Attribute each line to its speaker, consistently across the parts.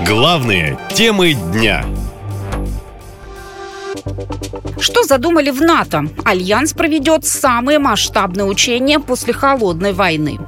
Speaker 1: Главные темы дня.
Speaker 2: Что задумали в НАТО? Альянс проведет самые масштабные учения после холодной войны.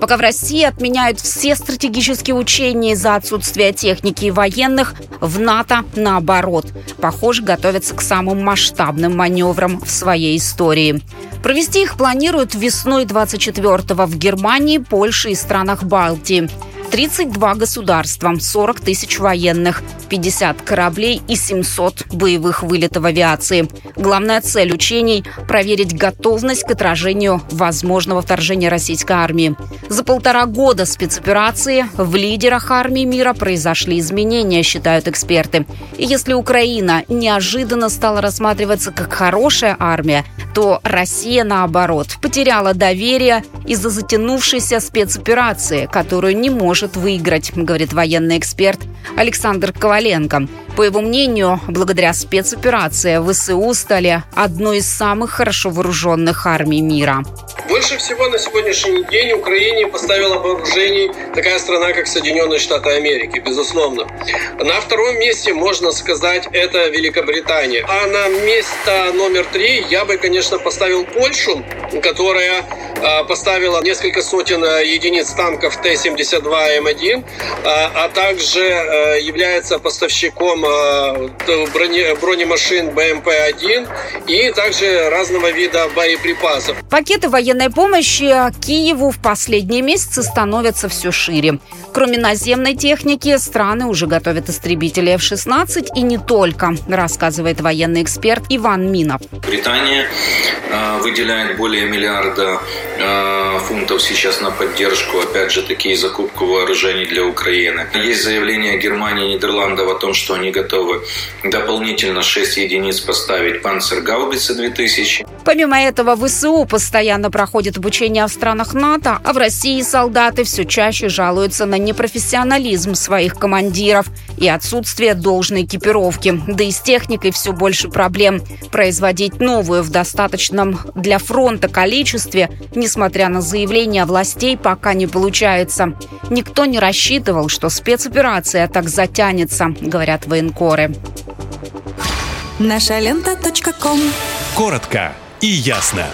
Speaker 2: Пока в России отменяют все стратегические учения из-за отсутствия техники и военных, в НАТО наоборот. Похоже, готовятся к самым масштабным маневрам в своей истории. Провести их планируют весной 24-го в Германии, Польше и странах Балтии. 32 государства, 40 тысяч военных, 50 кораблей и 700 боевых вылетов авиации. Главная цель учений – проверить готовность к отражению возможного вторжения российской армии. За полтора года спецоперации в лидерах армии мира произошли изменения, считают эксперты. И если Украина неожиданно стала рассматриваться как хорошая армия, то Россия, наоборот, потеряла доверие из-за затянувшейся спецоперации, которую не может выиграть, говорит военный эксперт Александр Коваленко. По его мнению, благодаря спецоперации ВСУ стали одной из самых хорошо вооруженных армий мира.
Speaker 3: Больше всего на сегодняшний день Украине поставила вооружений такая страна, как Соединенные Штаты Америки, безусловно. На втором месте, можно сказать, это Великобритания. А на место номер три я бы, конечно, поставил Польшу, которая а, поставила несколько сотен а, единиц танков Т-72М1, а, а также является поставщиком бронемашин БМП-1 и также разного вида боеприпасов.
Speaker 2: Пакеты военной помощи Киеву в последние месяцы становятся все шире. Кроме наземной техники, страны уже готовят истребители F-16 и не только, рассказывает военный эксперт Иван Минов.
Speaker 4: Британия выделяет более миллиарда Э, фунтов сейчас на поддержку, опять же, такие закупку вооружений для Украины. Есть заявление Германии и Нидерландов о том, что они готовы дополнительно 6 единиц поставить «Панцергаубицы» 2000.
Speaker 2: Помимо этого, ВСУ постоянно проходит обучение в странах НАТО, а в России солдаты все чаще жалуются на непрофессионализм своих командиров и отсутствие должной экипировки. Да и с техникой все больше проблем. Производить новую в достаточном для фронта количестве, несмотря на заявления властей, пока не получается. Никто не рассчитывал, что спецоперация так затянется, говорят военкоры.
Speaker 5: Наша лента.
Speaker 1: Коротко и ясно.